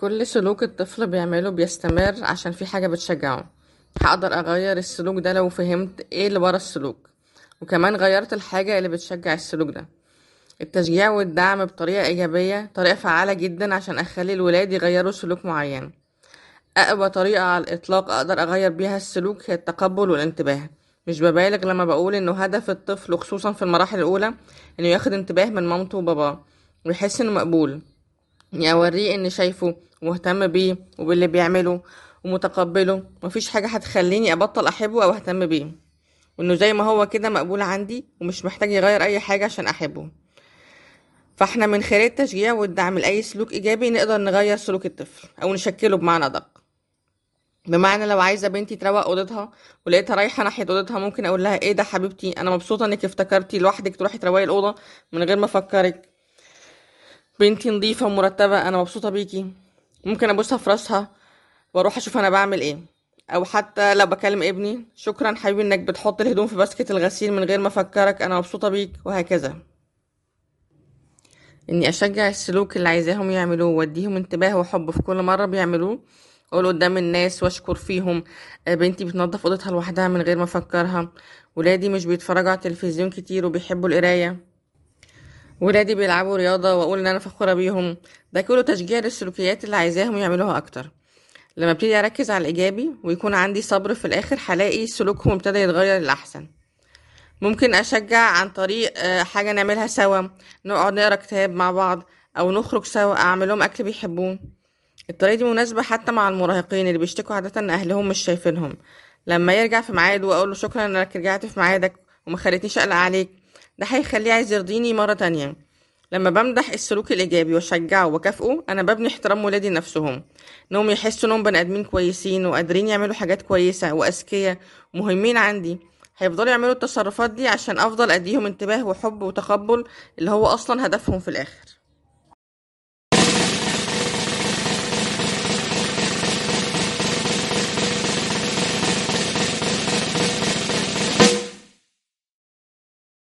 كل سلوك الطفل بيعمله بيستمر عشان في حاجة بتشجعه. هقدر أغير السلوك ده لو فهمت إيه اللي ورا السلوك. وكمان غيرت الحاجة اللي بتشجع السلوك ده. التشجيع والدعم بطريقة إيجابية طريقة فعالة جدا عشان أخلي الولاد يغيروا سلوك معين. أقوى طريقة على الإطلاق أقدر أغير بيها السلوك هي التقبل والانتباه. مش ببالغ لما بقول إنه هدف الطفل وخصوصا في المراحل الأولى إنه ياخد انتباه من مامته وباباه ويحس إنه مقبول. اني اوريه اني شايفه ومهتم بيه وباللي بيعمله ومتقبله. مفيش حاجة هتخليني أبطل أحبه أو أهتم بيه. وإنه زي ما هو كده مقبول عندي ومش محتاج يغير أي حاجة عشان أحبه. فإحنا من خلال التشجيع والدعم لأي سلوك إيجابي نقدر نغير سلوك الطفل أو نشكله بمعنى أدق. بمعنى لو عايزة بنتي تروق أوضتها ولقيتها رايحة ناحية أوضتها ممكن أقول لها إيه ده حبيبتي؟ أنا مبسوطة إنك افتكرتي لوحدك تروحي تروقي الأوضة من غير ما أفكرك. بنتي نظيفة ومرتبة أنا مبسوطة بيكي. ممكن أبوسها في راسها وأروح أشوف أنا بعمل إيه. أو حتى لو بكلم ابني شكرا حبيبي إنك بتحط الهدوم في باسكت الغسيل من غير ما أفكرك أنا مبسوطة بيك. وهكذا. إني أشجع السلوك اللي عايزاهم يعملوه وأديهم انتباه وحب في كل مرة بيعملوه. أقول قدام الناس وأشكر فيهم. آه، بنتي بتنظف أوضتها لوحدها من غير ما أفكرها. ولادي مش بيتفرجوا على التلفزيون كتير وبيحبوا القراية. ولادي بيلعبوا رياضة وأقول إن أنا فخورة بيهم. ده كله تشجيع للسلوكيات اللي عايزاهم يعملوها أكتر. لما ابتدي أركز على الإيجابي ويكون عندي صبر في الآخر هلاقي سلوكهم ابتدى يتغير للأحسن. ممكن أشجع عن طريق آه، حاجة نعملها سوا. نقعد نقرأ كتاب مع بعض أو نخرج سوا أعمل لهم أكل بيحبوه. الطريقة دي مناسبة حتى مع المراهقين اللي بيشتكوا عادة إن أهلهم مش شايفينهم. لما يرجع في ميعاده وأقول له شكرا إنك رجعت في ميعادك وما أقلق عليك ده هيخليه عايز يرضيني مرة تانية. لما بمدح السلوك الإيجابي وأشجعه وأكافئه أنا ببني احترام ولادي نفسهم إنهم يحسوا إنهم بني آدمين كويسين وقادرين يعملوا حاجات كويسة وأذكياء ومهمين عندي. هيفضلوا يعملوا التصرفات دي عشان أفضل أديهم انتباه وحب وتقبل اللي هو أصلا هدفهم في الآخر.